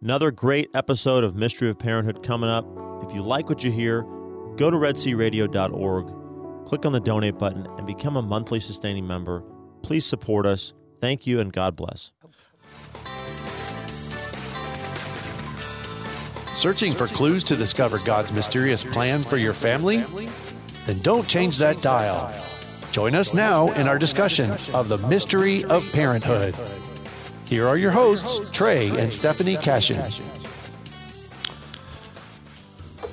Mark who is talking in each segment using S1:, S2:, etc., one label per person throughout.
S1: Another great episode of Mystery of Parenthood coming up. If you like what you hear, go to redsearadio.org, click on the donate button, and become a monthly sustaining member. Please support us. Thank you, and God bless.
S2: Searching for clues to discover God's mysterious plan for your family? Then don't change that dial. Join us now in our discussion of the mystery of parenthood. Here are your hosts, Trey and Stephanie Cashin.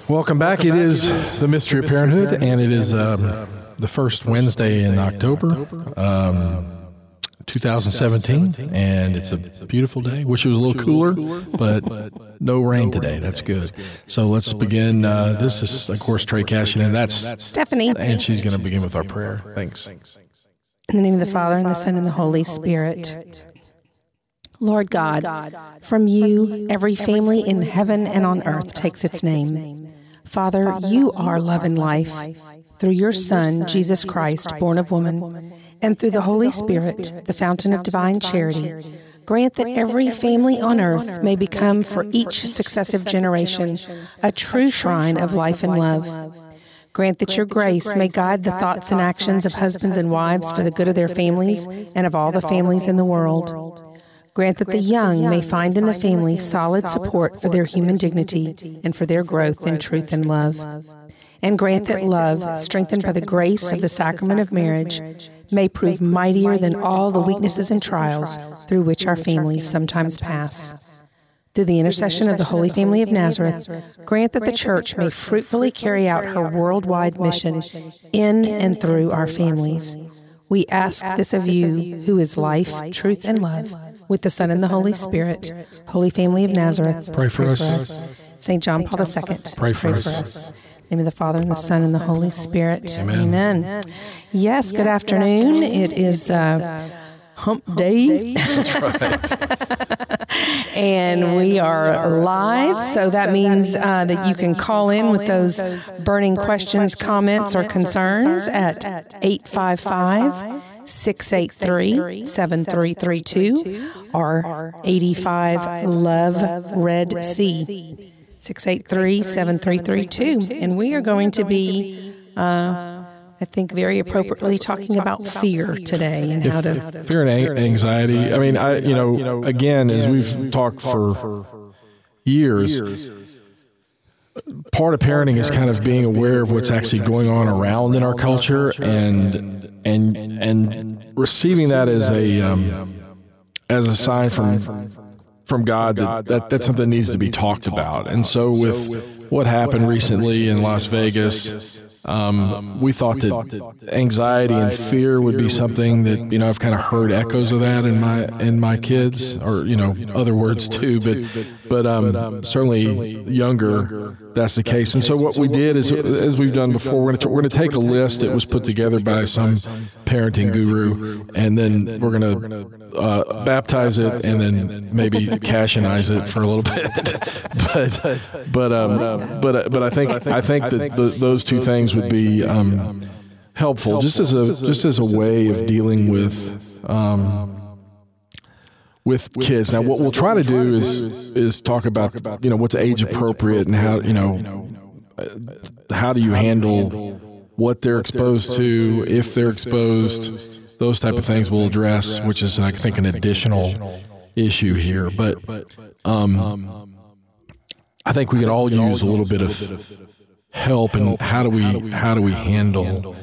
S3: Welcome back. It is the Mystery of Parenthood, and it is um, the first Wednesday in October, um, 2017, and it's a beautiful day. Wish it was a little cooler, but no rain today. That's good. So let's begin. Uh, this is, of course, Trey Cashin, and that's
S4: Stephanie.
S3: and she's going to begin with our prayer. Thanks.
S4: In the name of the Father, and the Son, and the Holy Spirit. Lord God, from you, every family in heaven and on earth takes its name. Father, you are love and life. Through your Son, Jesus Christ, born of woman, and through the Holy Spirit, the fountain of divine charity, grant that every family on earth may become for each successive generation a true shrine of life and love. Grant that your grace may guide the thoughts and actions of husbands and wives for the good of their families and of all the families in the world. Grant that the young may find in the family solid support for their human dignity and for their growth in truth and love. And grant that love, strengthened by the grace of the sacrament of marriage, may prove mightier than all the weaknesses and trials through which our families sometimes pass. Through the intercession of the Holy Family of Nazareth, grant that the Church may fruitfully carry out her worldwide mission in and through our families. We ask this of you, who is life, truth, and love with the Son and the Holy Spirit. Holy Family of Nazareth,
S3: Pray for us.
S4: St. John Paul II,
S3: Pray for us.
S4: In the name of the Father and the Son and the Holy Spirit. Amen. Yes, good afternoon. It is uh, Hump Day. and we are live, so that means uh, that you can call in with those burning questions, comments, or concerns at 855 683 7332 or 85 Love Red Sea. 683 7332. And we are going to be, uh, I think, very appropriately talking about fear today and how to.
S3: Fear and anxiety. I mean, I you know, again, as we've talked for years, part of parenting is kind of being aware of what's actually going on around in our culture and and and receiving that as a um, as a sign from from God that, that that's something that needs to be talked about. And so with what happened recently in Las Vegas, um, we thought that anxiety and fear would be something that you know I've kind of heard echoes of that in my in my kids, or you know other words too, but but um, certainly younger that's the case. And so what we did is, as we've done before, we're going to we're going to take a list that was put together by some parenting guru, and then we're going to uh, baptize it, and then maybe cashinize it for a little bit. but but um, but but I think I think that the, those two things would be um, helpful, just as a just as a way of dealing with. Um, with kids. Now, what we'll try to do is is talk about you know what's age appropriate and how you know how do you handle what they're exposed to if they're exposed. Those type of things we'll address, which is I think an additional issue here. But um, I think we could all use a little bit of help and how do we how do we handle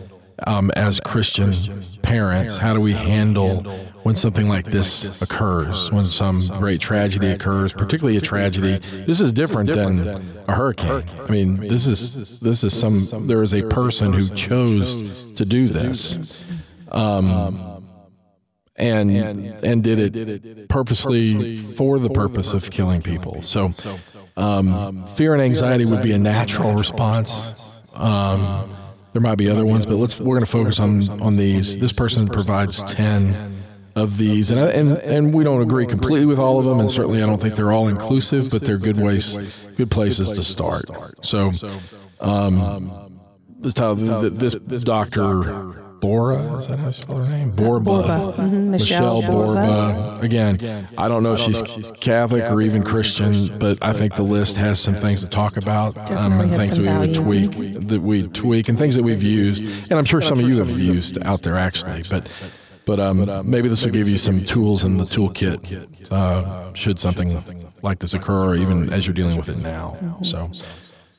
S3: um, as Christian parents? How do we handle when something like this occurs, when some great tragedy occurs, particularly a tragedy? This is different than a hurricane. I mean, this is this is some. There is a person who chose to do this, um, and and did it did it purposely for the purpose of killing people. So, um, fear and anxiety would be a natural response. Um, there might be other ones, but let's we're going to focus on on these. This person provides ten of these, and and and we don't agree completely with all of them, and certainly I don't think they're all inclusive, but they're good ways, good places to start. So, um, this this doctor Bora. Is that how you spell her name? Borba.
S4: Borba. Mhm, Michelle
S3: Michelle Borba. Again, I don't know if she's Catholic or even Christian, but I think the list has some things to talk about, um,
S4: Definitely
S3: and
S4: had
S3: things that we would tweak, that we tweak, and things that we've used, and I'm sure some of you have used out there actually, but. But um, maybe this will give you some tools in the toolkit uh, should something like this occur, or even as you're dealing with it now. So,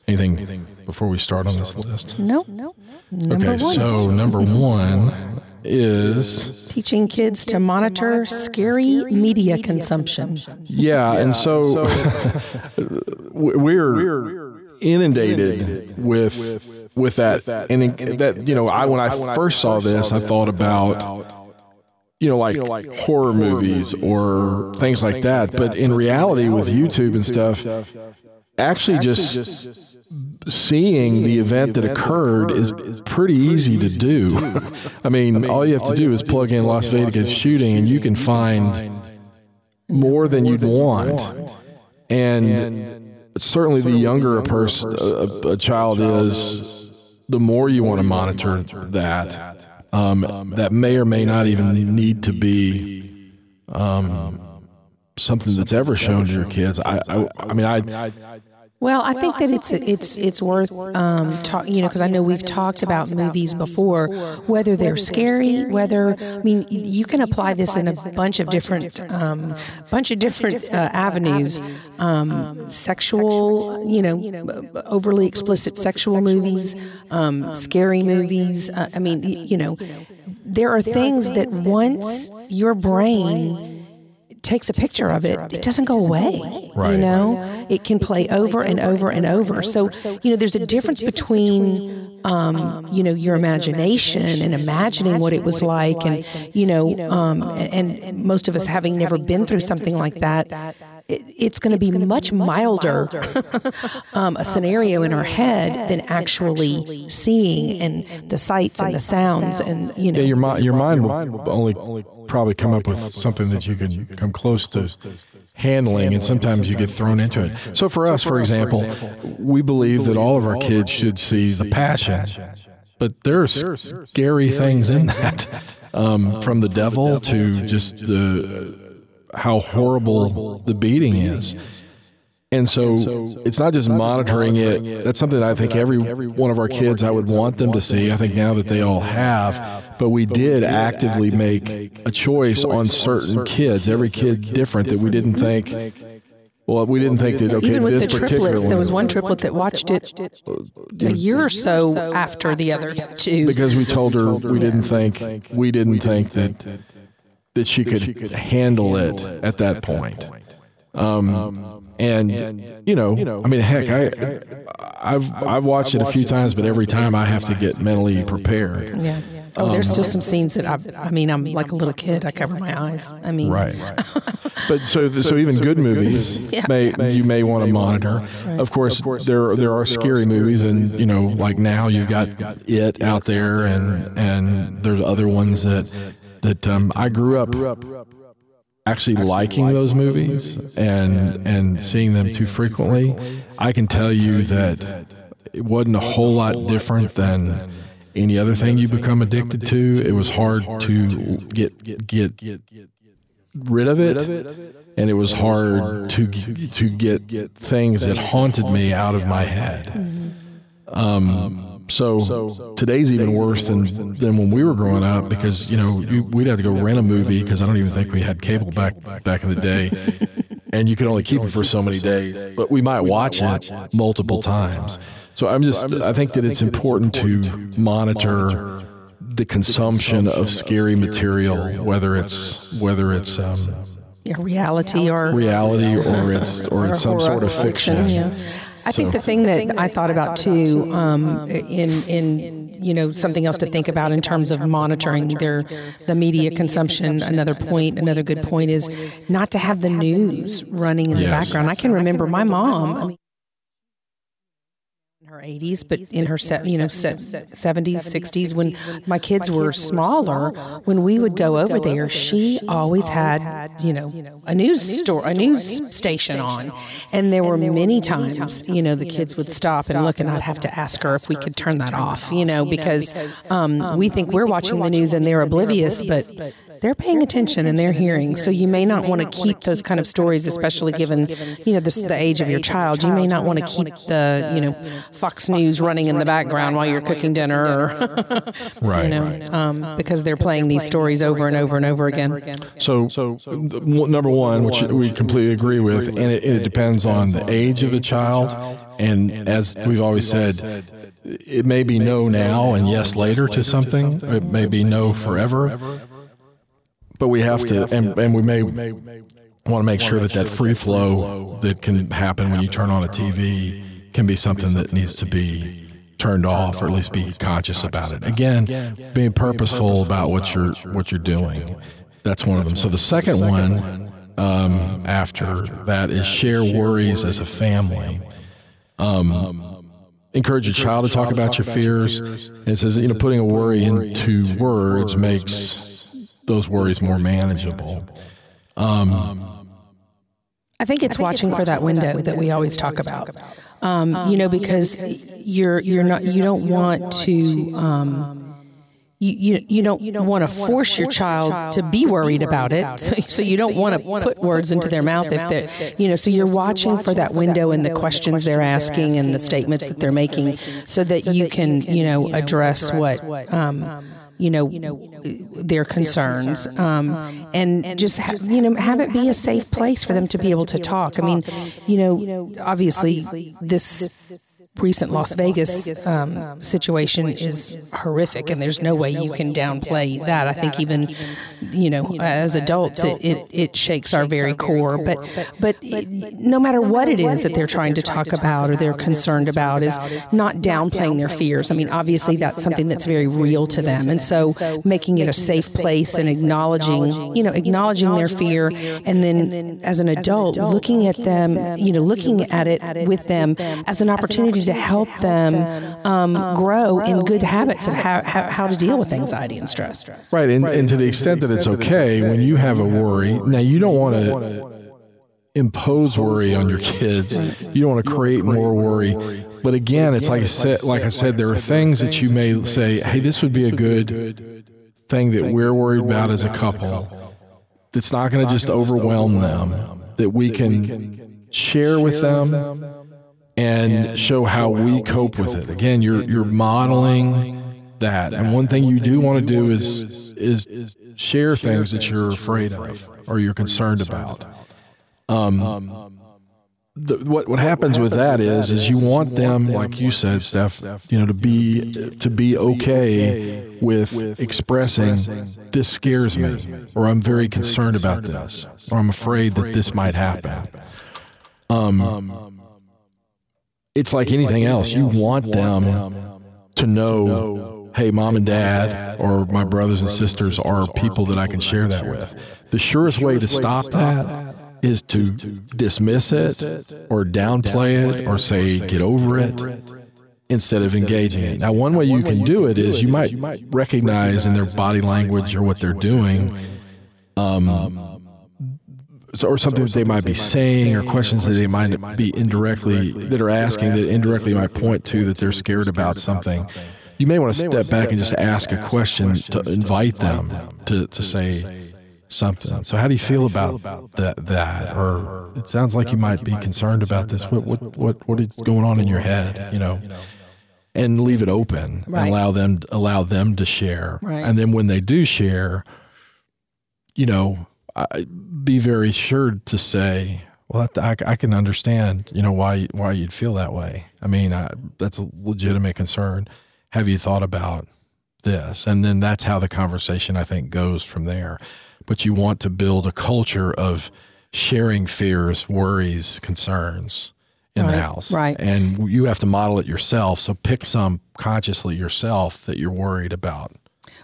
S3: anything before we start on this list?
S4: Nope. Nope. Number
S3: Okay,
S4: one.
S3: so number one is
S4: Teaching kids to monitor scary media consumption.
S3: yeah, and so we're inundated with with that, and in- that you know, I when I first saw this, I thought about you know like horror movies or things like that, but in reality, with YouTube and stuff, actually just seeing the event that occurred is pretty easy to do. I mean, all you have to do is plug in Las Vegas shooting, and you can find more than you'd want. And certainly, the younger a person, a, a child is, the more you want to monitor that. Um, that may or may not even need to be um, something that's ever shown to your kids. I, I, I mean, I,
S4: Well, I think that it's it's it's worth um, talk, you know, because I know we've talked about movies before, whether they're scary, whether I mean you can apply this in a bunch of different um, bunch of different uh, avenues, um, sexual, you know, overly explicit sexual movies, um, scary movies. Uh, I mean, you know, there are things that once your brain takes a picture of it, it doesn't go away. You
S3: Right.
S4: know, it can play over and over and over. So, you know, there's a difference between, um, you know, your imagination and imagining what it was like, and you know, um, and, and most of us having never been through something like that. It, it's going to be much milder um, a scenario in our head than actually seeing and the sights and the sounds and you know
S3: Yeah, your mind, your mind will only probably come up with something that you can come close to handling, and sometimes you get thrown into it. So for us, for example, we believe that all of our kids should see the passion, but there's scary things in that, um, from the devil to just the how horrible the beating is. And so it's not just monitoring it. That's something that I think every one of our kids, I would want them to see. I think now that they all have, but we did actively make a choice on certain kids, every kid different that we didn't think, well, we didn't think that, okay,
S4: even with
S3: this
S4: the
S3: particular
S4: triplets, there was
S3: one.
S4: one triplet that watched it a year or so after the other two.
S3: Because we told her we didn't think, we didn't think that, that she could handle it at that point. Um, and you know, I mean, heck, I, I've I've watched it a few times, but every time I have to get mentally prepared.
S4: yeah. Oh, there's still some scenes that I. I mean, I'm like a little kid. I cover my eyes. I mean,
S3: Right. but so so even good movies
S4: Yeah.
S3: may you may want to monitor. Of course, there there are scary movies, and you know, like now you've got it out there, and and there's other ones that that um, I grew up actually liking those movies and and seeing them too frequently. I can tell you that it wasn't a whole lot different than any other thing you become addicted to. It was hard to get get get rid of it, and it was hard to to get things that haunted me out of my head. Um, so today's even worse than than when we were growing up because you know you, we'd have to go rent a movie because I don't even think we had cable back back in the day, and you can only keep it for so many days. But we might watch it multiple times. So I'm just I think that it's important to monitor the consumption of scary material, whether it's whether it's um,
S4: yeah, reality or
S3: reality or it's or it's some sort of fiction.
S4: Yeah. I think the thing that I thought about too, um, in in you know something else to think about in terms of monitoring their the media consumption. Another point, another good point is not to have the news running in the background. I can remember my mom. Her 80s, but in her se- you know se- 70s, 60s when my kids were smaller, when we would go over there, she always had you know a news store, a news station on, and there were many times you know the kids would stop and look, and I'd have to ask her if we could turn that off, you know, because um, we think we're watching the news and they're oblivious, but they're paying attention and they're hearing. So you may not want to keep those kind of stories, especially given you know the, the age of your child. You may not want to keep the you know Fox News running in the background while you're cooking dinner, or
S3: Right,
S4: you know, um, because they're playing these stories over and over and over again.
S3: So, so number one, which we completely agree with, and it, it depends on the age of the child. And as we've always said, it may be no now and yes later to something. It may be no forever. But we have to, and, and we may want to make sure that that free flow that can happen when you turn on a TV can be something that needs to be turned off or at least be conscious about it. Again, being purposeful about what you're what you're doing. That's one of them. So the second one um, after that is share worries as a family. Um, encourage your child to talk about your fears. And it says, you know, putting a worry into words makes those worries more manageable.
S4: Um, um, I think it's watching for that window that we always talk about. Um, you um, know, because you're you're not you don't want to. Um, you, you, you don't, you don't want to force your child to be worried about it. So, so you don't want to put words into their mouth if they're, you know, so you're watching for that window and the questions they're asking and the statements that they're making so that you can, you know, address what, um, you know, their concerns, um, and just ha- you know have it be a safe place for them to be able to talk. I mean, you know, obviously this recent Las Vegas um, situation is horrific, and there's no way you can downplay that. I think even you know as adults, it, it, it shakes our very core. But but no matter what it is that they're trying to talk about or they're concerned about, is not downplaying their fears. I mean, obviously that's something that's very real to them, and so making it a safe place and acknowledging you know acknowledging their fear, and then as an adult looking at them, you know, looking at it with them as an opportunity to help them um, grow in good habits of how, how, how to deal with anxiety and stress.
S3: Right. And, and to the extent that it's okay when you have a worry, now you don't want to impose worry on your kids. You don't want to create more worry. But again, it's like I said, like I said, there are things that you may say, hey, this would be a good thing that we're worried about as a couple that's not going to just overwhelm them, that we can share with them and show how we cope with it. Again, you're you're modeling that. And one thing you do want to do is is share things that you're afraid of or you're concerned about. Um, the, what what happens with that is is you want them, like you said, Steph, you know, to be to be okay with expressing this scares me, or I'm very concerned about this, or I'm afraid that this might happen. Um, it's like anything else. You want them to know, hey, mom and dad, or my brothers and sisters are people that I can share that with. The surest way to stop that is to dismiss it or downplay it or say, get over it instead of engaging it. Now, one way you can do it is you might recognize in their body language or what they're doing. Um, or something that they might be saying or questions that they might be indirectly that are asking that indirectly might point to that they're scared about something. you may want to step back and just ask a question to invite them to, to say something. so how do you feel about that that? or it sounds like you might be concerned about this. what what what, what is going on in your head you know? and leave it open
S4: Right.
S3: and allow them allow them to share.
S4: Right.
S3: and then when they do share you know I, be very sure to say well I, I can understand you know why why you'd feel that way. I mean I, that's a legitimate concern. Have you thought about this? And then that's how the conversation i think goes from there. But you want to build a culture of sharing fears worries concerns in the house.
S4: right.
S3: and you have to model it yourself. So pick some consciously yourself that you're worried about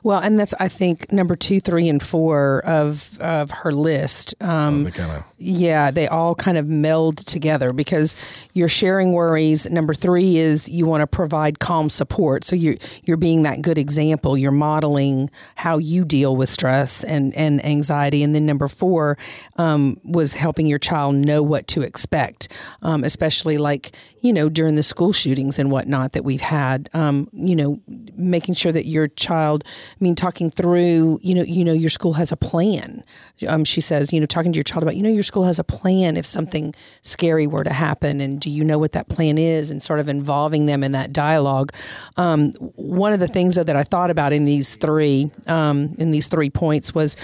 S4: Well, and that's I think number two, three, and four of of her list. Um,
S3: They kinda-
S4: yeah, they all kind of meld together because you're sharing worries. Number three is you want to provide calm support. So you're you're being that good example. You're modeling how you deal with stress and and anxiety. And then number four um, was helping your child know what to expect, um, especially like you know during the school shootings and whatnot that we've had. Um, you know, making sure that your child, I mean, talking through. You know, you know your school has a plan. Um, she says, you know, talking to your child about, you know, your school has a plan if something scary were to happen, and do you know what that plan is, and sort of involving them in that dialogue. Um, one of the things that, that I thought about in these three, um, in these three points was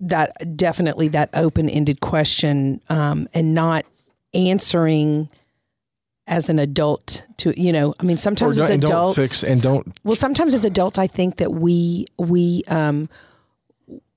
S4: that definitely that open-ended question um, and not answering as an adult to you know i mean sometimes as
S3: don't, and don't
S4: adults
S3: fix and don't
S4: well, sometimes as adults, I think that we we um,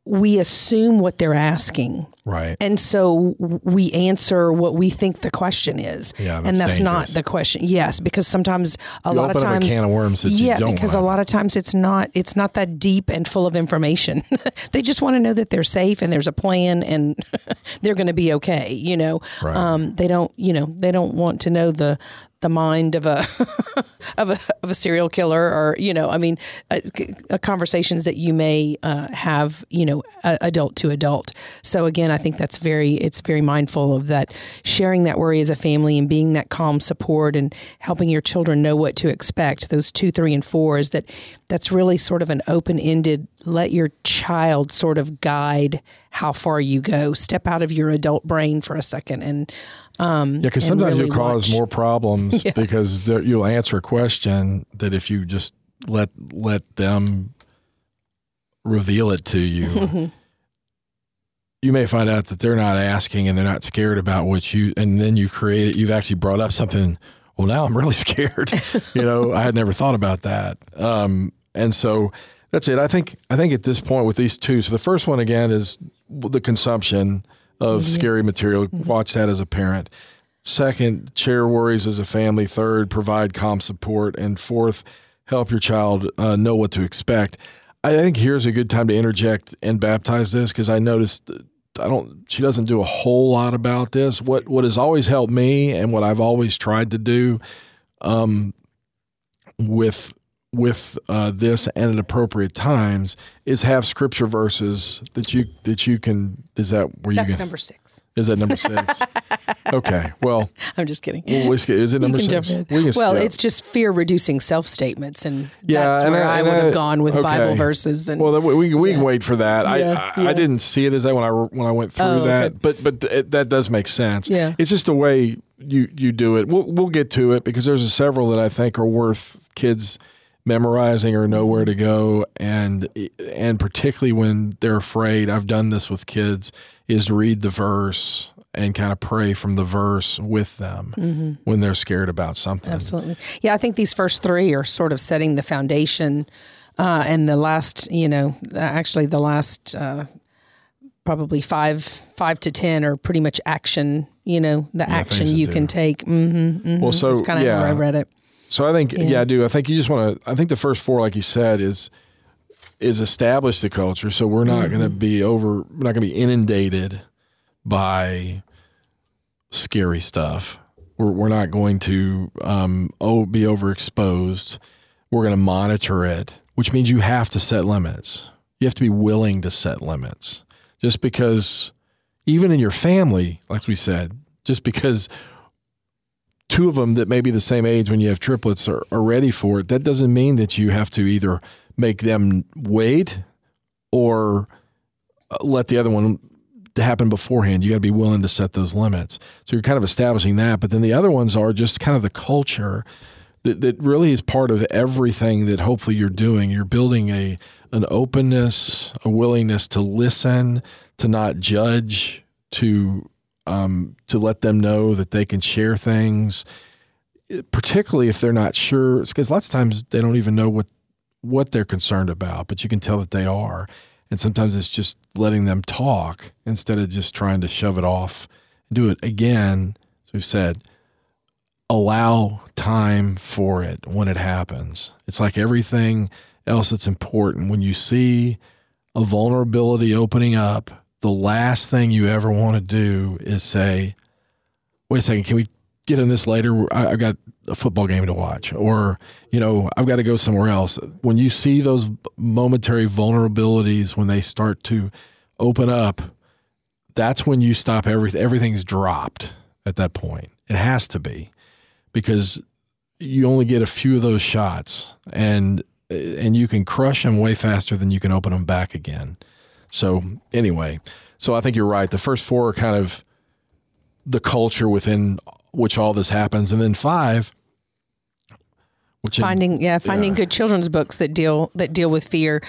S4: we assume what they're asking,
S3: right.
S4: and so we answer what we think the question is,
S3: Yeah,
S4: and
S3: that's
S4: that's not the question. Yes, because sometimes a
S3: You
S4: lot of
S3: a
S4: times,
S3: can of worms
S4: yeah, because a lot of times it's not it's not that deep and full of information. they just want to know that they're safe and there's a plan and they're going to be okay. You know,
S3: Right.
S4: um, they don't you know they don't want to know the the mind of a of a of a serial killer or you know I mean uh, c- uh, conversations that you may uh, have you know uh, adult to adult. So again, I think that's very it's very mindful of that sharing that worry as a family and being that calm support and helping your children know what to expect. Those two, three, and four is that that's really sort of an open ended. Let your child sort of guide how far you go. Step out of your adult brain for a second and um,
S3: Yeah, because sometimes
S4: really
S3: you'll cause
S4: watch.
S3: more problems
S4: Yeah.
S3: because there, you'll answer a question that if you just let let them reveal it to you, you may find out that they're not asking and they're not scared about what you, and then you've created, you've actually brought up something. Well, now I'm really scared. you know, I had never thought about that. Um, and so that's it. I think I think at this point with these two, so the first one again is the consumption of scary material. Watch that as a parent. Second, share worries as a family. Third, provide calm support. And fourth, help your child uh, know what to expect. I think here's a good time to interject and baptize this because I noticed I don't. She doesn't do a whole lot about this. What what has always helped me and what I've always tried to do, um, with with uh, this and at appropriate times is have scripture verses that you that you can. Is that where you
S4: That's
S3: can?
S4: number six.
S3: Is that number six? okay. Well,
S4: I'm just kidding.
S3: well, is it number six? We
S4: well,
S3: skip.
S4: it's just fear reducing self statements, and
S3: Yeah,
S4: that's
S3: and
S4: where
S3: I-
S4: I, would
S3: I-
S4: have gone with
S3: okay.
S4: Bible verses. And
S3: Well, we we, we can wait for that. I,
S4: Yeah,
S3: I
S4: yeah.
S3: I didn't see it as that when I when I went through
S4: Oh, okay.
S3: that, but but it, that does make sense.
S4: Yeah.
S3: it's just the way you you do it. We'll we'll get to it because there's several that I think are worth kids memorizing or know where to go and and particularly when they're afraid. I've done this with kids is read the verse and kind of pray from the verse with them when they're scared about something.
S4: Absolutely. Yeah, I think these first three are sort of setting the foundation. Uh, and the last, you know, uh, actually the last uh, probably five five to ten are pretty much action. You know, the action you
S3: do.
S4: can take. Mm-hmm,
S3: Well, so
S4: that's kind of
S3: yeah,
S4: I read it.
S3: So I think, yeah. I do. I think you just want to. I think the first four, like you said, is is establish the culture. So we're not going to be over. We're not going to be inundated by scary stuff. We're we're not going to um oh be overexposed. We're going to monitor it, which means you have to set limits. You have to be willing to set limits. Just because, even in your family, like we said, just because two of them that may be the same age when you have triplets are, are ready for it, that doesn't mean that you have to either make them wait or uh, let the other one happen beforehand. You got to be willing to set those limits. So you're kind of establishing that. But then the other ones are just kind of the culture that, that really is part of everything that hopefully you're doing. You're building a an openness, a willingness to listen, to not judge, to um, to let them know that they can share things, particularly if they're not sure. Because lots of times they don't even know what what they're concerned about, but you can tell that they are. And sometimes it's just letting them talk instead of just trying to shove it off. Do it again, as we've said, allow time for it when it happens. It's like everything else that's important. When you see a vulnerability opening up, the last thing you ever want to do is say, wait a second, can we get in this later? I, have got a football game to watch, or, you know, I've got to go somewhere else. When you see those momentary vulnerabilities, when they start to open up, that's when you stop everything. Everything's dropped at that point. It has to be because you only get a few of those shots and and you can crush them way faster than you can open them back again. So anyway, so I think you're right. The first four are kind of the culture within which all this happens, and then five,
S4: which finding in, yeah finding yeah. good children's books that deal that deal with fear.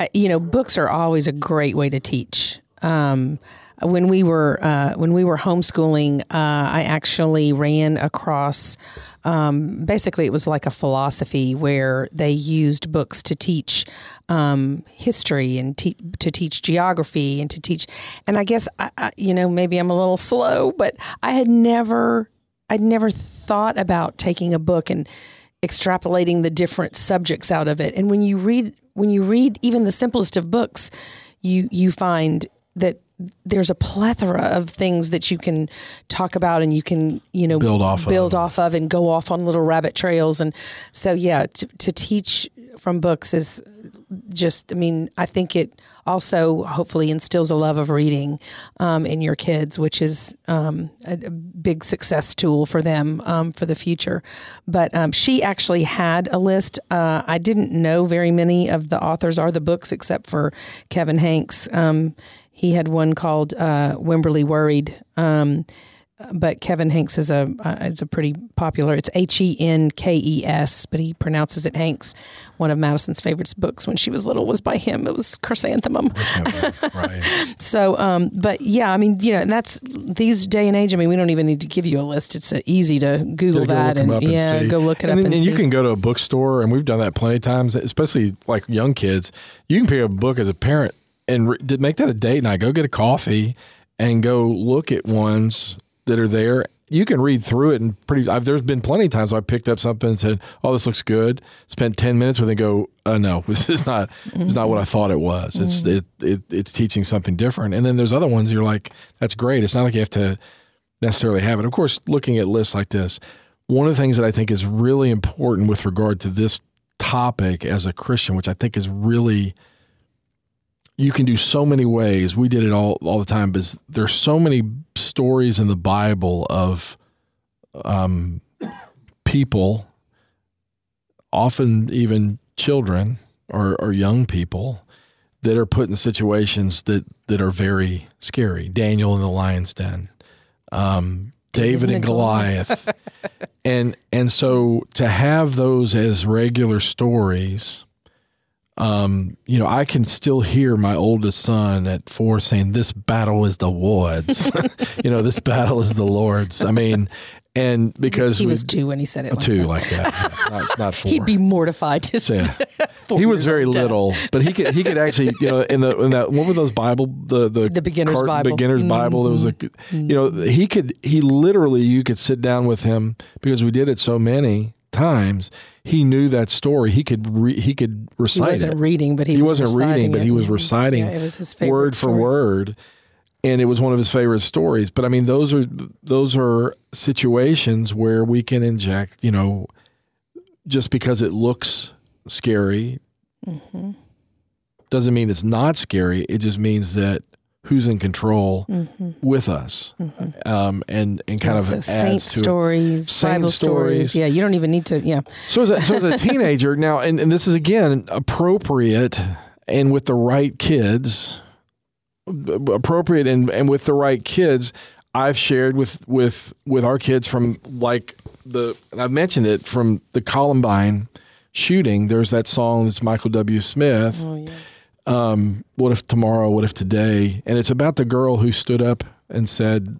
S4: Uh, you know, books are always a great way to teach. Um, when we were uh, when we were homeschooling, uh, I actually ran across. Um, basically, it was like a philosophy where they used books to teach um, history and te- to teach geography and to teach. And I guess I, I, you know maybe I'm a little slow, but I had never I'd never thought about taking a book and extrapolating the different subjects out of it. And when you read when you read even the simplest of books, you you find that there's a plethora of things that you can talk about and you can you know
S3: build off
S4: build
S3: of.
S4: off of and go off on little rabbit trails. And so yeah to, to teach from books is just i mean i think it also hopefully instills a love of reading um, in your kids which is um, a, a, big success tool for them um, for the future. But um, she actually had a list. Uh, i didn't know very many of the authors are the books except for kevin hanks um, he had one called uh, Wemberly Worried. Um, but Kevin Hanks is a uh, it's a pretty popular. It's H E N K E S, but he pronounces it Hanks. One of Madison's favorite books when she was little was by him. It was Chrysanthemum. right. so, um, but yeah, I mean, you know, that's these day and age. I mean, we don't even need to give you a list. It's uh, easy to Google that and, and yeah, go look it
S3: and
S4: up.
S3: and,
S4: and
S3: you can go to a bookstore, and we've done that plenty of times, especially like young kids. You can pick a book as a parent and re- make that a date night. Go get a coffee and go look at ones that are there. You can read through it and pretty. I've, there's been plenty of times I picked up something and said, "Oh, this looks good." Spent ten minutes with it. and go, "Uh, no, this is not. It's not what I thought it was. It's mm-hmm. it, it it's teaching something different." And then there's other ones you're like, "That's great." It's not like you have to necessarily have it. Of course, looking at lists like this, one of the things that I think is really important with regard to this topic as a Christian, which I think is really you can do so many ways. We did it all all the time, but there's so many stories in the Bible of um, people, often even children or, or young people, that are put in situations that that are very scary. Daniel in the lion's den, um, David and Goliath, and and so to have those as regular stories um, you know, I can still hear my oldest son at four saying, "This battle is the Lord's." you know, this battle is the Lord's. I mean, and because
S4: he was two when he said it, like
S3: two
S4: that.
S3: like that, not, not, four.
S4: He'd be mortified to say.
S3: he was very little, but he could he could actually you know in the in that what were those Bible the the
S4: the beginner's Bible
S3: beginner's mm-hmm. Bible there was a you know he could he literally you could sit down with him because we did it so many times he knew that story. He could re- he could recite
S4: he wasn't
S3: it.
S4: reading, but he,
S3: he
S4: was
S3: wasn't reading, but he was reciting
S4: yeah, it was his favorite
S3: word
S4: story.
S3: for word, and it was one of his favorite stories. But I mean, those are those are situations where we can inject, you know, just because it looks scary, mm-hmm. doesn't mean it's not scary. It just means that who's in control mm-hmm. with us, mm-hmm. um, and and kind of
S4: saint stories, saint Bible stories. stories. Yeah, you don't even need to. Yeah.
S3: So as a, so as a teenager now, and, and this is again appropriate, and with the right kids, appropriate and and with the right kids. I've shared with with with our kids from like the and I've mentioned it from the Columbine shooting. There's that song that's Michael W. Smith. Oh, yeah um, what if tomorrow, what if today? And it's about the girl who stood up and said,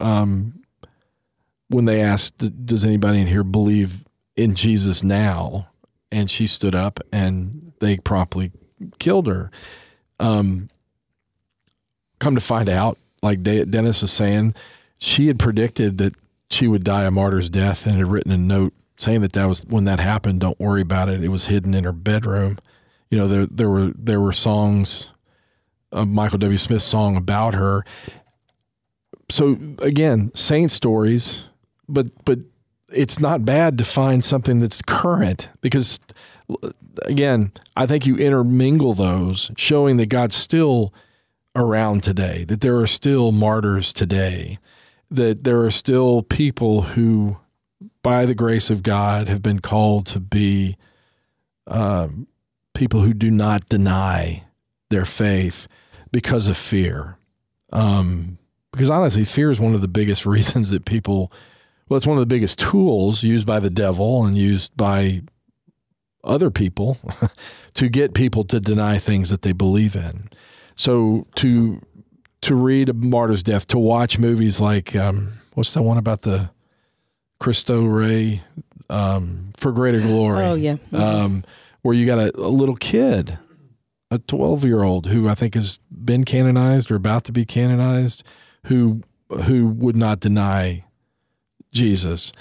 S3: um, when they asked, does anybody in here believe in Jesus now? And she stood up and they promptly killed her. Um, come to find out, like Dennis was saying, she had predicted that she would die a martyr's death and had written a note saying that that was when that happened. Don't worry about it. It was hidden in her bedroom you know, there there were there were songs, a Michael W. Smith song about her. So again, saint stories, but but it's not bad to find something that's current because again, I think you intermingle those, showing that God's still around today, that there are still martyrs today, that there are still people who, by the grace of God, have been called to be um, people who do not deny their faith because of fear. Um, because honestly, fear is one of the biggest reasons that people, well, it's one of the biggest tools used by the devil and used by other people to get people to deny things that they believe in. So to to read a martyr's death, to watch movies like um, what's that one about the Cristo Rey um, for greater glory?
S4: Oh yeah,
S3: um, where you got a, a little kid, a twelve year old who I think has been canonized or about to be canonized, who who would not deny Jesus.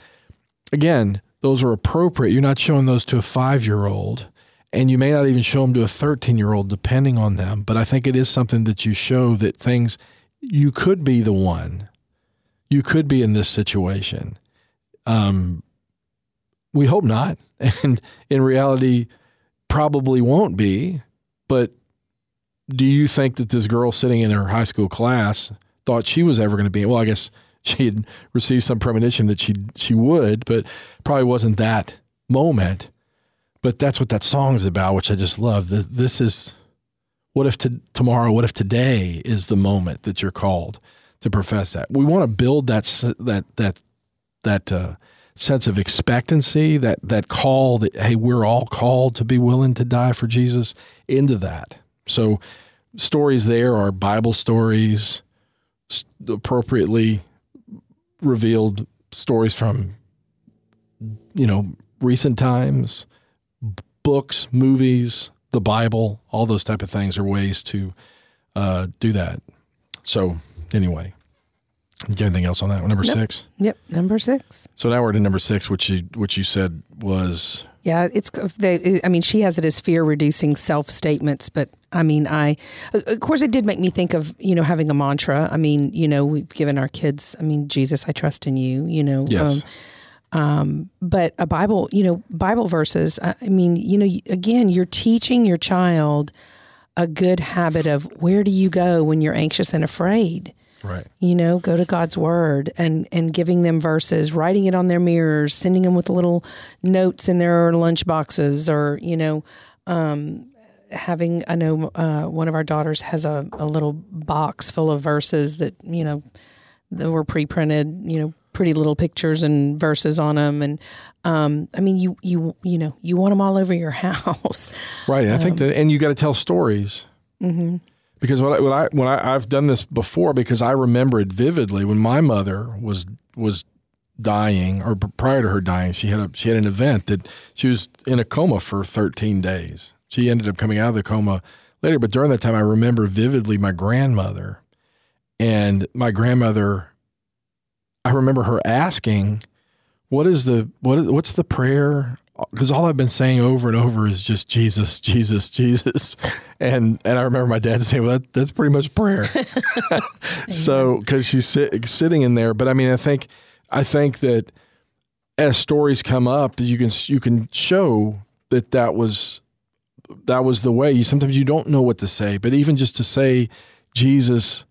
S3: Again, those are appropriate. You're not showing those to a five year old, and you may not even show them to a 13 year old, depending on them. But I think it is something that you show that things, you could be the one. You could be in this situation. Um, we hope not. And in reality, probably won't be. But do you think that this girl sitting in her high school class thought she was ever going to be? Well, I guess she had received some premonition that she she would, but probably wasn't that moment. But that's what that song is about, which I just love. This is what if to, tomorrow, what if today is the moment that you're called to profess that. We want to build that that that that uh, sense of expectancy, that that call that hey, we're all called to be willing to die for Jesus into that. So stories there are Bible stories appropriately revealed stories from you know recent times books movies the bible all those type of things are ways to uh, do that so anyway do you have anything else on that number
S4: nope.
S3: six
S4: yep number six
S3: so now we're to number six which you which you said was
S4: yeah, it's. They, I mean, she has it as fear reducing self statements, but I mean, I, of course, it did make me think of you know having a mantra. I mean, you know, we've given our kids. I mean, Jesus, I trust in you. You know.
S3: Yes.
S4: Um, um, but a Bible, you know, Bible verses. I mean, you know, again, you're teaching your child a good habit of where do you go when you're anxious and afraid.
S3: Right.
S4: You know, go to God's word and and giving them verses, writing it on their mirrors, sending them with little notes in their lunch boxes, or you know, um, having. I know uh, one of our daughters has a, a little box full of verses that you know that were pre-printed. You know, pretty little pictures and verses on them, and um, I mean, you you you know, you want them all over your house,
S3: right? And um, I think um, that, and you got to tell stories.
S4: Mm-hmm
S3: because what I, what I when I, I've done this before because I remember it vividly when my mother was was dying or prior to her dying she had a she had an event that she was in a coma for 13 days. She ended up coming out of the coma later but during that time I remember vividly my grandmother and my grandmother I remember her asking what is the what what's the prayer because all I've been saying over and over is just Jesus, Jesus, Jesus, and and I remember my dad saying, "Well, that, that's pretty much prayer." so because she's sit, sitting in there, but I mean, I think I think that as stories come up, that you can you can show that that was that was the way. You sometimes you don't know what to say, but even just to say Jesus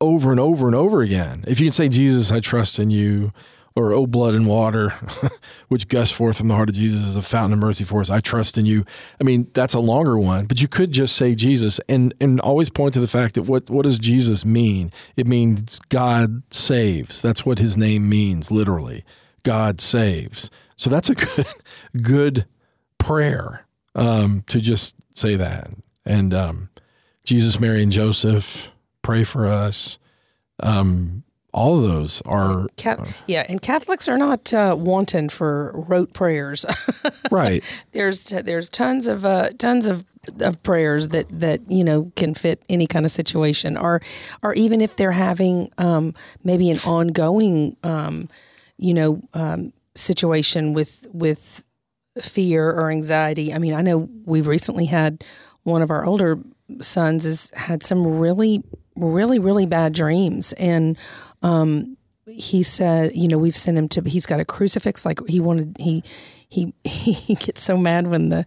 S3: over and over and over again, if you can say Jesus, I trust in you or oh blood and water which gush forth from the heart of jesus as a fountain of mercy for us. I trust in you. I mean that's a longer one but you could just say jesus and and always point to the fact that what what does jesus mean? It means god saves. That's what his name means literally. God saves. So that's a good good prayer um, to just say that. And um, jesus mary and joseph pray for us. Um, all of those are
S4: uh, yeah and catholics are not uh, wanton for rote prayers.
S3: Right.
S4: There's there's tons of uh, tons of of prayers that that you know can fit any kind of situation. Or or even if they're having um, maybe an ongoing um, you know um, situation with with fear or anxiety. I mean, I know we've recently had one of our older sons has had some really, really, really bad dreams, and um, he said, you know, we've sent him to. He's got a crucifix. Like he wanted. He he he gets so mad when the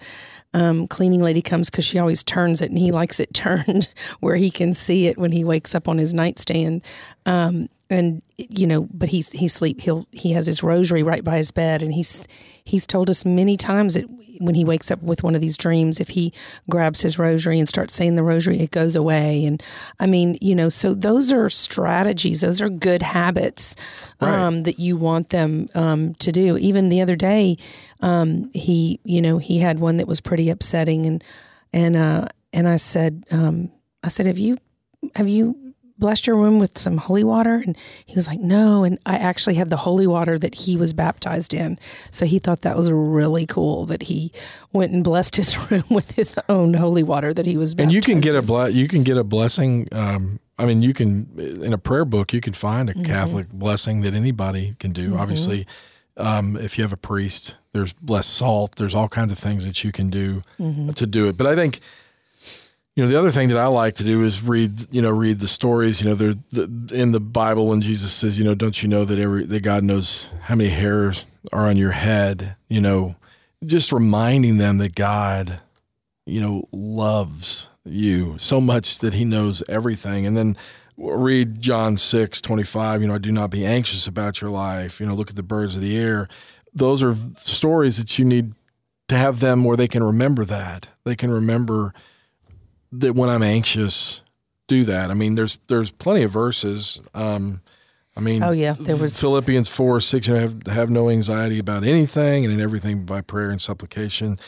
S4: um, cleaning lady comes because she always turns it, and he likes it turned where he can see it when he wakes up on his nightstand. Um, and you know, but he's he sleep. He'll he has his rosary right by his bed, and he's he's told us many times that when he wakes up with one of these dreams, if he grabs his rosary and starts saying the rosary, it goes away. And I mean, you know, so those are strategies. Those are good habits um, that you want them um, to do. Even the other day, um, he, you know, he had one that was pretty upsetting, and and uh, and I said, um, I said, have you have you blessed your room with some holy water? And he was like, no. And I actually had the holy water that he was baptized in. So he thought that was really cool that he went and blessed his room with his own holy water that he was
S3: And you can get in. a ble- you can get a blessing. Um, I mean, you can in a prayer book you can find a mm-hmm. Catholic blessing that anybody can do. Mm-hmm. Obviously, um, if you have a priest, there's less salt. There's all kinds of things that you can do mm-hmm. to do it. But I think you know the other thing that i like to do is read you know read the stories you know they're the, in the bible when jesus says you know don't you know that every that god knows how many hairs are on your head? You know just reminding them that god you know loves you so much that he knows everything. And then read john 6 25 you know do not be anxious about your life. You know look at the birds of the air. Those are stories that you need to have them where they can remember that. They can remember that when I'm anxious, do that. I mean, there's there's plenty of verses. Um, I mean,
S4: oh yeah, there was
S3: Philippians four six. You know, have have no anxiety about anything, and in everything by prayer and supplication.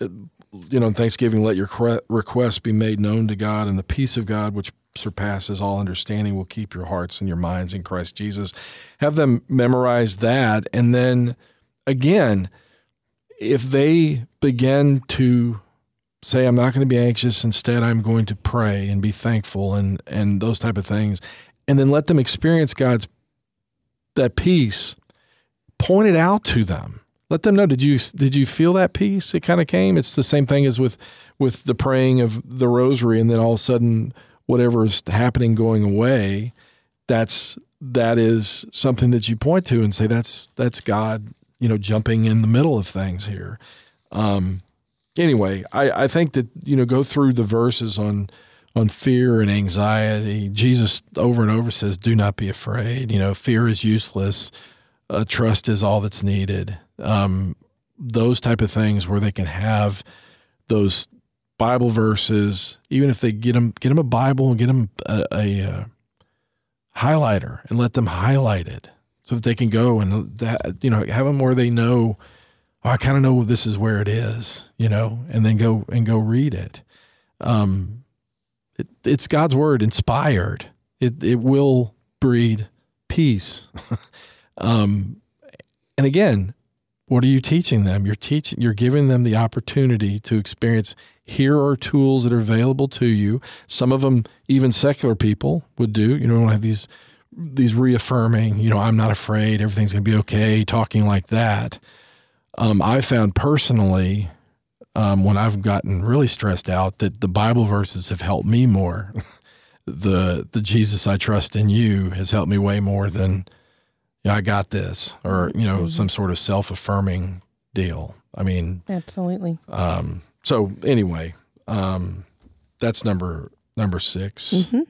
S3: Uh, you know, in Thanksgiving, let your requests be made known to God, and the peace of God, which surpasses all understanding, will keep your hearts and your minds in Christ Jesus. Have them memorize that, and then again, if they begin to say I'm not going to be anxious. Instead, I'm going to pray and be thankful and and those type of things, and then let them experience God's that peace. Point it out to them. Let them know. Did you did you feel that peace? It kind of came. It's the same thing as with with the praying of the rosary, and then all of a sudden, whatever is happening going away. That's that is something that you point to and say that's that's God, you know, jumping in the middle of things here. Um, anyway, I, I think that you know go through the verses on on fear and anxiety. Jesus over and over says, "Do not be afraid." You know, fear is useless. Uh, trust is all that's needed. Um, those type of things where they can have those Bible verses, even if they get them get them a Bible and get them a, a, a uh, highlighter and let them highlight it so that they can go and that you know have them where they know oh, I kind of know this is where it is, you know, and then go and go read it. Um, it, it's God's word inspired. It it will breed peace. um, and again, what are you teaching them? You're teaching. You're giving them the opportunity to experience. Here are tools that are available to you. Some of them, even secular people would do. You know, have these these reaffirming. You know, I'm not afraid. Everything's going to be okay. Talking like that. Um, I found personally, um, when I've gotten really stressed out, that the Bible verses have helped me more. the the Jesus I trust in you has helped me way more than yeah I got this or you know mm-hmm. some sort of self affirming deal. I mean,
S4: absolutely.
S3: Um, so anyway, um, that's number number 6 mm-hmm.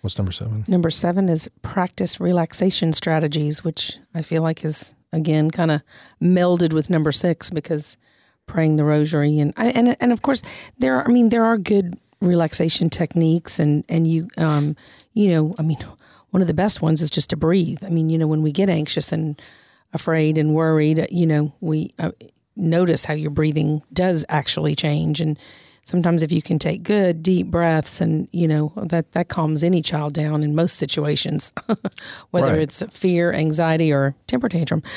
S3: What's number seven?
S4: Number seven is practice relaxation strategies, which I feel like is again kind of melded with number six because praying the rosary and and and of course there are I mean there are good relaxation techniques and and you um you know I mean one of the best ones is just to breathe. I mean you know when we get anxious and afraid and worried you know we uh, notice how your breathing does actually change and sometimes if you can take good deep breaths and you know that that calms any child down in most situations whether right. it's fear anxiety or temper tantrum.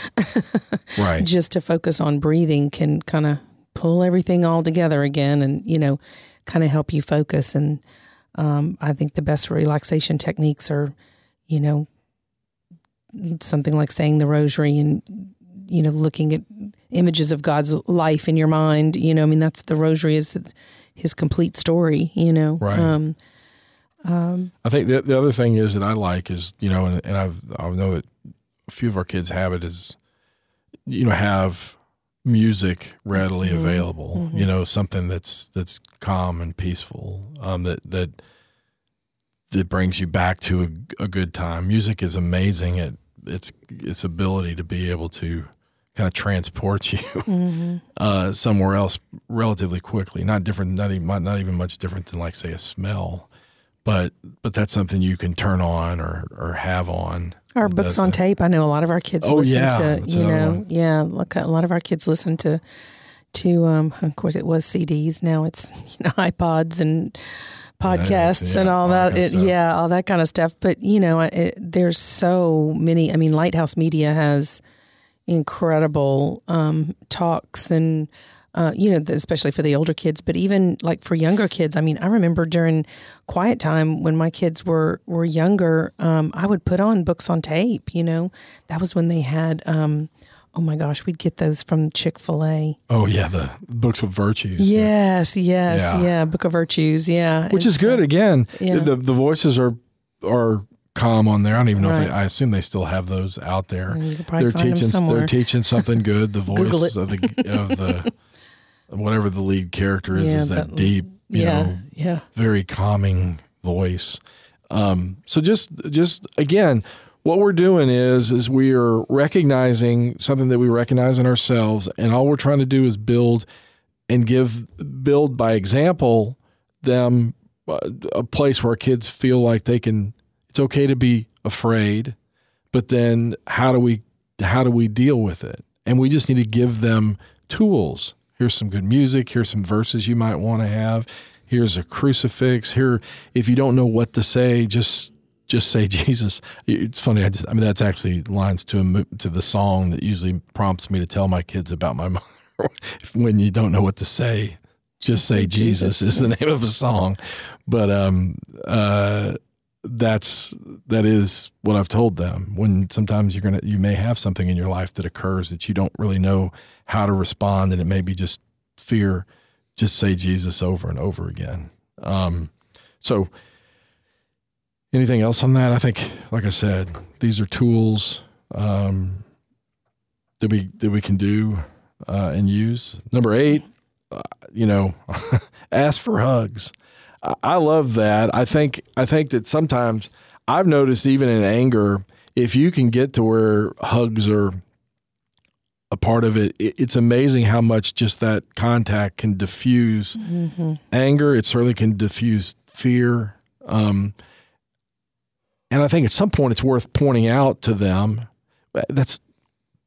S3: Right.
S4: Just to focus on breathing can kind of pull everything all together again and you know kind of help you focus. And um, i think the best relaxation techniques are you know something like saying the rosary and you know looking at images of God's life in your mind. You know, I mean, that's the Rosary is His complete story. You know,
S3: Right.
S4: Um,
S3: I think the, the other thing is that I like is you know, and, and I've I know that a few of our kids have it is, you know, have music readily
S4: Mm-hmm.
S3: available. You know, something that's that's calm and peaceful. Um, that that that brings you back to a, a good time. Music is amazing at its its ability to be able to kind of transport you
S4: mm-hmm.
S3: uh, somewhere else relatively quickly. Not different, not even not even much different than like say a smell, but but that's something you can turn on or or have on.
S4: Our books on
S3: that.
S4: tape. I know a lot of our kids
S3: Oh,
S4: listen
S3: yeah,
S4: to. You know,
S3: one.
S4: yeah. Look, a lot of our kids listen to to. Um, of course, it was CDs. Now it's you know iPods and podcasts
S3: yeah,
S4: and all
S3: all that
S4: that.
S3: kind of
S4: It, yeah, all that kind of stuff. But you know, it, there's so many. I mean, Lighthouse Media has incredible um, talks and. Uh, you know, especially for the older kids, but even like for younger kids. I mean, I remember during quiet time when my kids were were younger, um, I would put on books on tape. You know, that was when they had. Um, oh my gosh, we'd get those from Chick Fil A.
S3: Oh yeah, the books of virtues.
S4: Yes, yes,
S3: Yeah.
S4: yeah. Book of Virtues, yeah.
S3: which
S4: And
S3: is
S4: so-
S3: good. Again,
S4: Yeah.
S3: the the voices are are calm on there. I don't even know if they, I assume they still have those out there.
S4: You could probably
S3: They're teaching they're teaching something good. The voice of the of the whatever the lead character is
S4: Yeah,
S3: is that
S4: that-
S3: deep, you
S4: yeah,
S3: know,
S4: yeah.
S3: very calming voice. Um, so just just again, what we're doing is is we are recognizing something that we recognize in ourselves, and all we're trying to do is build and give build by example them uh, a place where kids feel like they can. It's okay to be afraid, but then how do we how do we deal with it? And we just need to give them tools. Here's some good music. Here's some verses you might want to have. Here's a crucifix. Here, if you don't know what to say, just just say Jesus. It's funny. I, just, I mean, that's actually lines to a, to the song that usually prompts me to tell my kids about my mother. when you don't know what to say, just say Jesus is the name of a song. But um, uh, that's that is what I've told them. When sometimes you're gonna you may have something in your life that occurs that you don't really know how to respond, and it may be just fear. Just say Jesus over and over again. Um, so anything else on that? I think, like I said, these are tools um, that we that we can do uh, and use. Number eight, uh, you know, ask for hugs. I, love that. I think I think that sometimes I've noticed even in anger, if you can get to where hugs are a part of it, it it's amazing how much just that contact can diffuse anger. It certainly can diffuse fear. Um, and I think at some point it's worth pointing out to them that's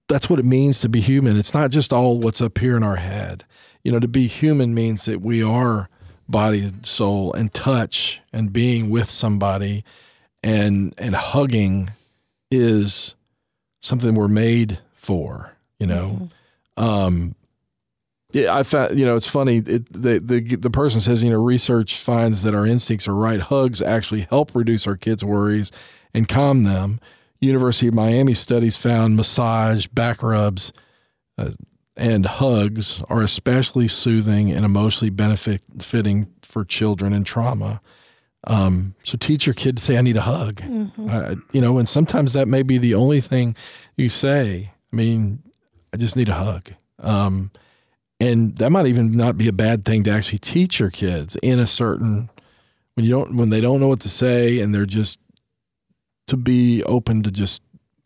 S3: that's what it means to be human. It's not just all what's up here in our head. You know, to be human means that we are body and soul and touch and being with somebody and and hugging is something we're made for, you know. Um yeah, I found you know it's funny. It, the the the person says you know research finds that our instincts are right. Hugs actually help reduce our kids' worries and calm them. University of Miami studies found massage, back rubs, uh, and hugs are especially soothing and emotionally benefiting for children in trauma. Um, so teach your kid to say, "I need a hug," uh, you know, and sometimes that may be the only thing you say. I mean, I just need a hug. Um, and that might even not be a bad thing to actually teach your kids in a certain when you don't when they don't know what to say and they're just to be open to just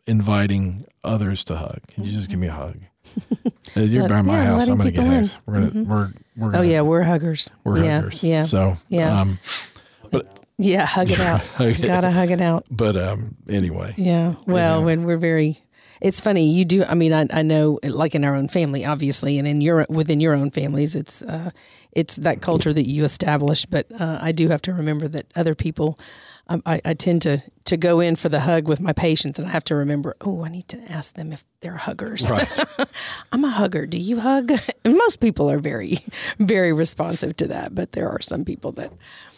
S3: inviting others to hug. Can you just give me a hug? You're by my
S4: yeah,
S3: house. I'm gonna get
S4: people in.
S3: hugs. We're gonna we're we're
S4: Oh
S3: gonna,
S4: yeah, we're huggers.
S3: we're
S4: yeah,
S3: huggers.
S4: Yeah,
S3: So
S4: Yeah.
S3: um,
S4: yeah. Hug it out.
S3: Hug.
S4: Gotta hug it out.
S3: but um, anyway,
S4: Yeah. Well,
S3: Yeah.
S4: when we're very, it's funny. You do. I mean, I, I know, like in our own family, obviously, and in your within your own families, it's uh, it's that culture that you establish. But uh, I do have to remember that other people. Um, I, I tend to to go in for the hug with my patients, and I have to remember. Oh, I need to ask them if they're huggers.
S3: right.
S4: I'm a hugger. Do you hug? And most people are very, very responsive to that, but there are some people that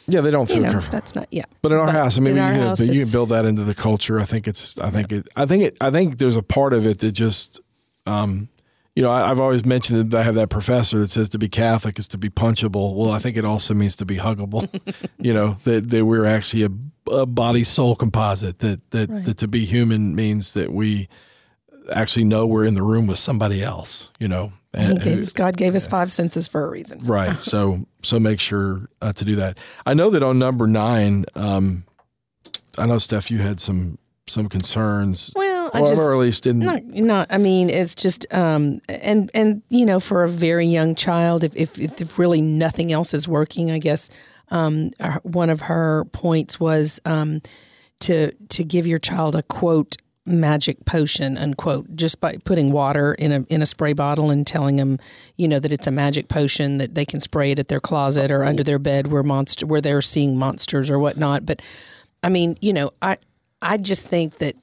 S3: yeah, they don't
S4: you know
S3: comfortable.
S4: that's not. Yeah.
S3: But in our
S4: But
S3: house, I mean, you
S4: our
S3: can, you can build that into the culture. I think it's, I think it, I think it, I think there's a part of it that just, um, you know, I, have always mentioned that I have that professor that says to be Catholic is to be punchable. Well, I think it also means to be huggable. you know, that, that we're actually a, a body soul composite. That that, right. that to be human means that we actually know we're in the room with somebody else. You know,
S4: and, gave us, God gave us five senses for a reason.
S3: Right. So so make sure uh, to do that. I know that on number nine, um, I know Steph, you had some some concerns.
S4: Well, I just,
S3: or at least didn't.
S4: Not, not, I mean, it's just, um, and and you know, for a very young child, if if, if really nothing else is working, I guess um, one of her points was um, to to give your child a quote magic potion unquote just by putting water in a in a spray bottle and telling them you know that it's a magic potion that they can spray it at their closet or under their bed where monster where they're seeing monsters or whatnot but i mean you know i i just think that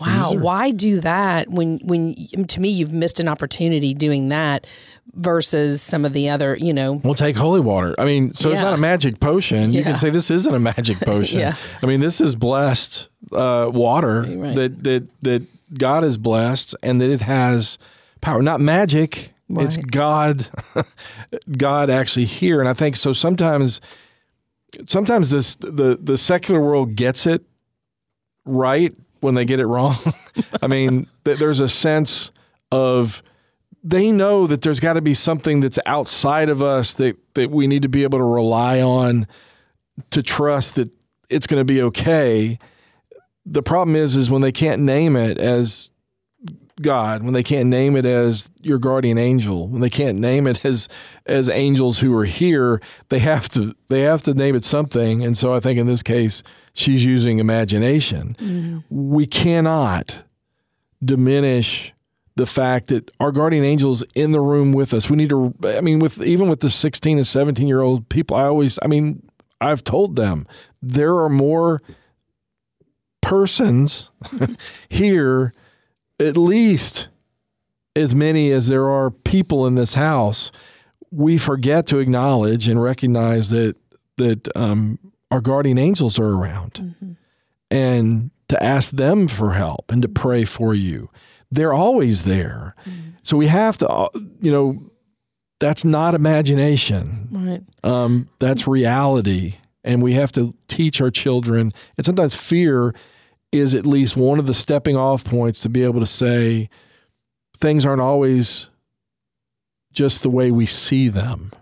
S4: Wow, why do that when when to me you've missed an opportunity doing that versus some of the other, you know.
S3: We'll take holy water. I mean, so yeah. it's not a magic potion. Yeah. You can say this isn't a magic potion. yeah. I mean, this is blessed uh, water right. that that that God has blessed and that it has power, not magic. Right. It's God God actually here and I think so sometimes sometimes this the the secular world gets it right when they get it wrong. I mean, th- there's a sense of they know that there's got to be something that's outside of us that that we need to be able to rely on to trust that it's going to be okay. The problem is is when they can't name it as God, when they can't name it as your guardian angel, when they can't name it as as angels who are here, they have to they have to name it something. And so I think in this case, she's using imagination. Mm-hmm. We cannot diminish the fact that our guardian angels in the room with us. We need to I mean with even with the 16 and 17 year old people, I always I mean, I've told them there are more persons here at least as many as there are people in this house, we forget to acknowledge and recognize that that um, our guardian angels are around, mm-hmm. and to ask them for help and to pray for you. They're always there, mm-hmm. so we have to, uh, you know, that's not imagination.
S4: Right.
S3: Um, that's reality, and we have to teach our children. And sometimes fear is at least one of the stepping off points to be able to say things aren't always just the way we see them.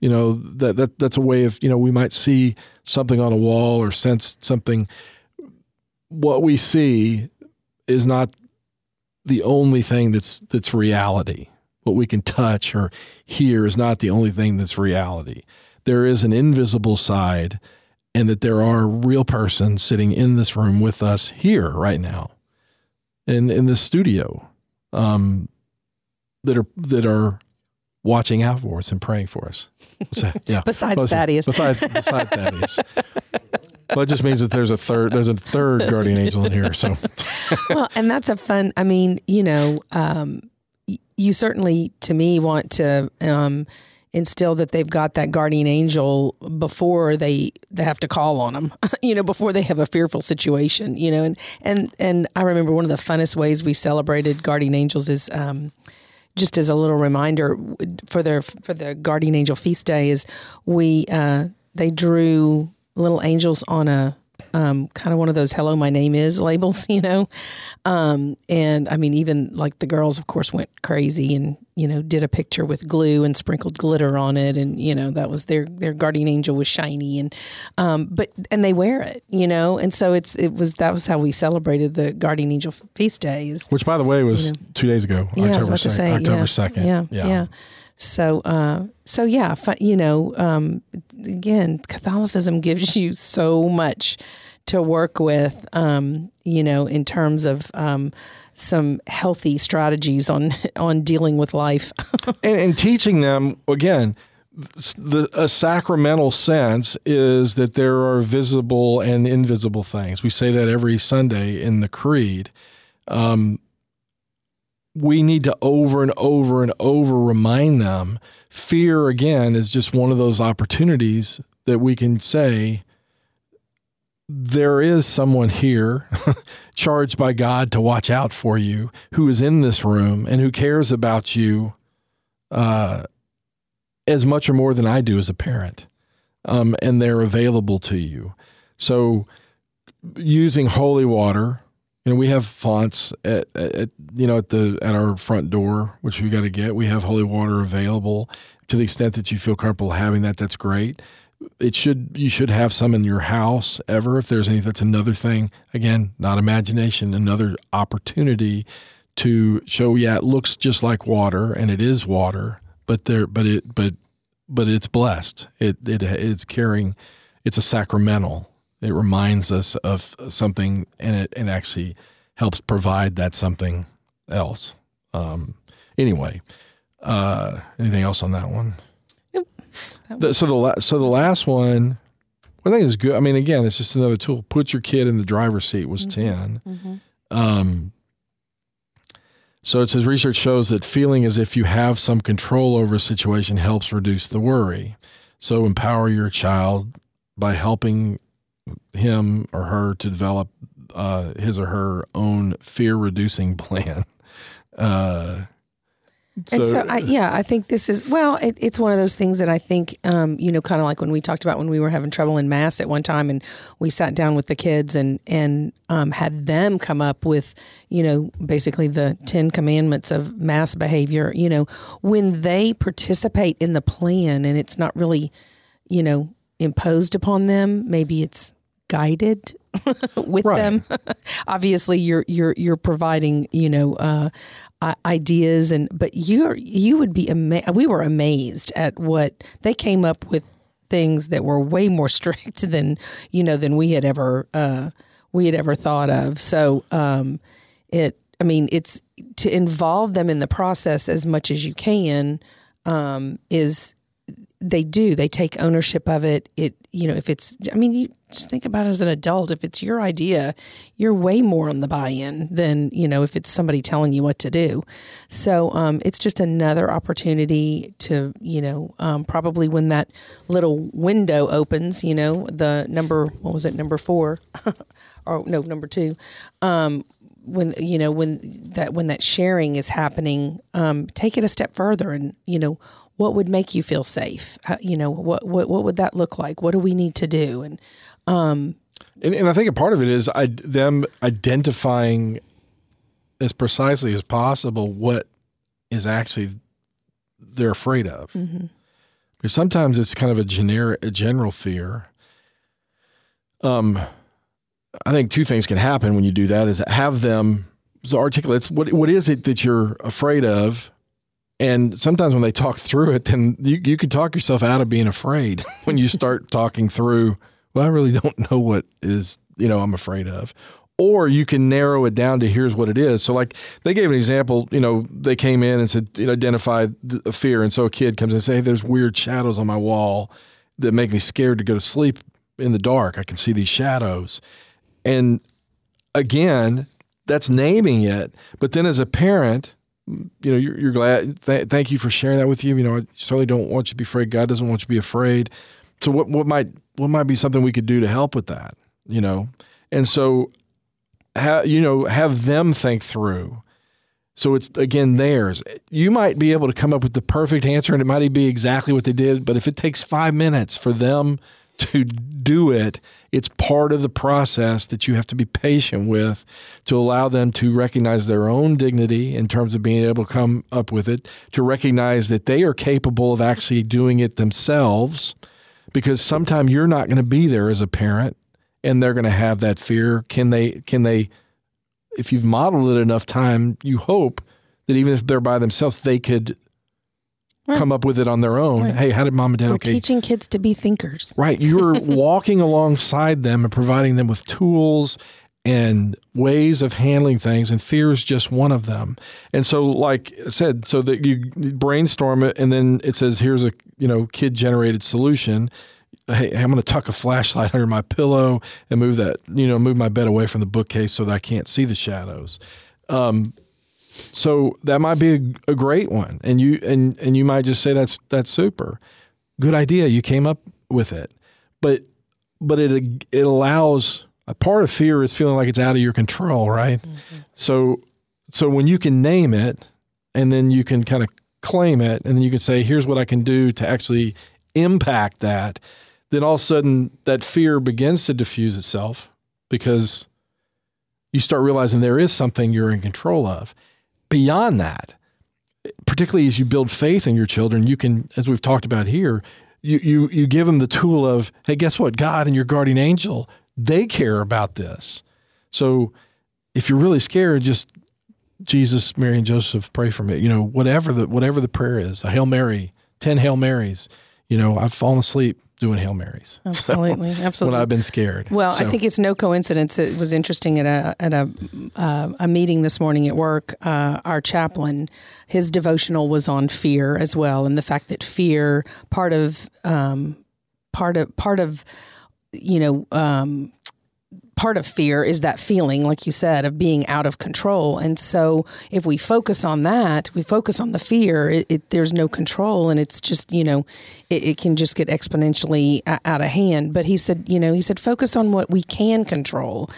S3: You know, that, that that's a way of, you know, we might see something on a wall or sense something. What we see is not the only thing that's that's reality. What we can touch or hear is not the only thing that's reality. There is an invisible side and that there are real persons sitting in this room with us here right now in in this studio um, that are that are watching out for us and praying for us.
S4: So, yeah. besides Thaddeus.
S3: Besides, besides Thaddeus. well, it just means that there's a third there's a third guardian angel in here. So
S4: Well, and that's a fun I mean, you know, um, you certainly to me want to um, instill that they've got that guardian angel before they they have to call on them you know before they have a fearful situation you know and and and i remember one of the funnest ways we celebrated guardian angels is um, just as a little reminder for their for the guardian angel feast day is we uh, they drew little angels on a um, kind of one of those "Hello, my name is" labels, you know. Um, and I mean, even like the girls, of course, went crazy and you know did a picture with glue and sprinkled glitter on it, and you know that was their their guardian angel was shiny, and um, but and they wear it, you know, and so it's it was that was how we celebrated the guardian angel feast days,
S3: which by the way was you know, two days ago,
S4: yeah,
S3: October
S4: second,
S3: October second,
S4: yeah, yeah. yeah. So, uh, so yeah, you know, um, again, Catholicism gives you so much to work with, um, you know, in terms of um, some healthy strategies on on dealing with life,
S3: and, and, teaching them again. The, a sacramental sense is that there are visible and invisible things. We say that every Sunday in the Creed. Um, we need to over and over and over remind them. Fear, again, is just one of those opportunities that we can say, there is someone here charged by God to watch out for you who is in this room and who cares about you uh, as much or more than I do as a parent. Um, and they're available to you. So, using holy water, you know, we have fonts at, at you know at the at our front door, which we got to get. We have holy water available to the extent that you feel comfortable having that. That's great it should you should have some in your house ever if there's any that's another thing. Again not imagination another opportunity to show yeah it looks just like water and it is water but there but it but but it's blessed. It it it's carrying it's a sacramental. It reminds us of something and it and actually helps provide that something else. Um anyway uh anything else on that one the, so the so the last one, I think is good. I mean, again, it's just another tool. Put your kid in the driver's seat was mm-hmm. 10 mm-hmm. Um, so it says research shows that feeling as if you have some control over a situation helps reduce the worry. So empower your child by helping him or her to develop uh, his or her own fear reducing plan. Uh,
S4: so, and so, I, yeah, I think this is well. It, it's one of those things that I think, um, you know, kind of like when we talked about when we were having trouble in mass at one time, and we sat down with the kids and and um, had them come up with, you know, basically the Ten Commandments of mass behavior. You know, when they participate in the plan, and it's not really, you know, imposed upon them. Maybe it's guided with right. them. Obviously, you're you're you're providing you know uh, ideas and but you you would be amazed. We were amazed at what they came up with things that were way more strict than you know than we had ever uh, we had ever thought of. So um, it I mean it's to involve them in the process as much as you can um, is they do they take ownership of it. It you know if it's i mean you just think about it as an adult if it's your idea you're way more on the buy-in than you know if it's somebody telling you what to do. So um, it's just another opportunity to you know um, probably when that little window opens you know the number what was it number four? Or no number two. Um, when you know when that when that sharing is happening um, take it a step further and you know what would make you feel safe? How, you know, what, what, what would that look like? What do we need to do? And, um,
S3: and, and I think a part of it is I, them identifying as precisely as possible what is actually they're afraid of. Mm-hmm. Because sometimes it's kind of a generic, a general fear. Um, I think two things can happen when you do that: is have them so articulate what what is it that you're afraid of, and sometimes when they talk through it, then you, you can talk yourself out of being afraid when you start talking through, well, I really don't know what is, you know, I'm afraid of. Or you can narrow it down to here's what it is. So, like they gave an example, you know, they came in and said, you know, identify a fear. And so a kid comes and say, hey, there's weird shadows on my wall that make me scared to go to sleep in the dark. I can see these shadows. And again, that's naming it. But then as a parent, you know, you're, you're glad. Th- thank you for sharing that with you. You know, I certainly don't want you to be afraid. God doesn't want you to be afraid. So what what might what might be something we could do to help with that? You know, and so, you know, have them think through. So it's again theirs. You might be able to come up with the perfect answer, and it might be exactly what they did. But if it takes five minutes for them to do it, it's part of the process that you have to be patient with to allow them to recognize their own dignity in terms of being able to come up with it, to recognize that they are capable of actually doing it themselves. Because sometimes you're not going to be there as a parent and they're going to have that fear. Can they, can they, if you've modeled it enough time, you hope that even if they're by themselves, they could right. come up with it on their own. Right. Hey, how did mom and dad?
S4: We're
S3: okay,
S4: teaching kids to be thinkers.
S3: Right, you're walking alongside them and providing them with tools and ways of handling things, and fear is just one of them. And so, like I said, so that you brainstorm it, and then it says, "Here's a you know kid generated solution." Hey, I'm going to tuck a flashlight under my pillow and move that, you know, move my bed away from the bookcase so that I can't see the shadows. Um, so that might be a, a, great one, and you and and you might just say that's that's super, good idea. You came up with it, but but it it allows a part of fear is feeling like it's out of your control, right? Mm-hmm. So so when you can name it and then you can kind of claim it and then you can say here's what I can do to actually impact that, then all of a sudden that fear begins to diffuse itself because you start realizing there is something you're in control of. Beyond that, particularly as you build faith in your children, you can, as we've talked about here, you, you, you give them the tool of, hey, guess what? God and your guardian angel, they care about this. So if you're really scared, just Jesus, Mary, and Joseph, pray for me. You know, whatever the whatever the prayer is, a Hail Mary, ten Hail Marys. You know, I've fallen asleep doing Hail Marys.
S4: Absolutely, so, absolutely.
S3: When I've been scared.
S4: Well, so. I think it's no coincidence. It was interesting at a at a uh, a meeting this morning at work. Uh, our chaplain, his devotional was on fear as well, and the fact that fear part of um, part of part of you know um, part of fear is that feeling, like you said, of being out of control. And so if we focus on that, we focus on the fear, it, it, there's no control. And it's just, you know, it, it can just get exponentially out of hand. But he said, you know, he said, focus on what we can control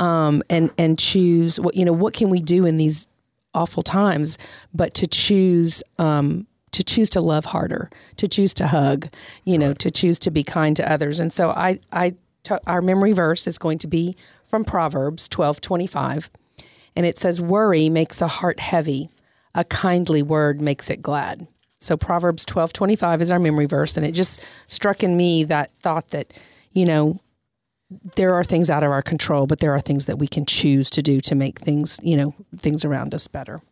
S4: um, and, and choose what, you know, what can we do in these awful times, but to choose, um, to choose to love harder, to choose to hug, you know, to choose to be kind to others. And so I, I our memory verse is going to be from Proverbs 12:25, and it says worry makes a heart heavy, a kindly word makes it glad. So Proverbs 12:25 is our memory verse and it just struck in me that thought that you know there are things out of our control, but there are things that we can choose to do to make things, you know, things around us better.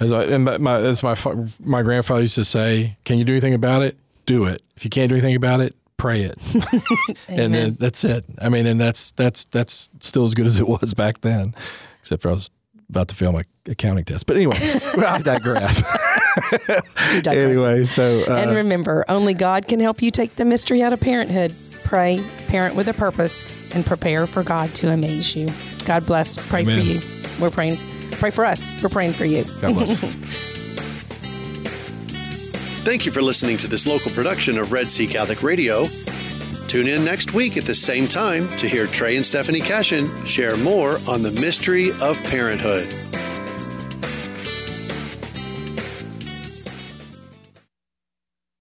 S3: As I, and my, as my my grandfather used to say, "Can you do anything about it? Do it. If you can't do anything about it, pray it, and then that's it. I mean, and that's that's that's still as good as it was back then, except for I was about to fail my accounting test. But anyway, I digress. anyway, so
S4: uh, and remember, only God can help you take the mystery out of parenthood. Pray, parent with a purpose, and prepare for God to amaze you. God bless. Pray Amen. for you. We're praying. Pray for us. We're praying for you.
S3: God bless.
S2: Thank you for listening to this local production of Red Sea Catholic Radio. Tune in next week at the same time to hear Trey and Stephanie Cashin share more on the mystery of parenthood.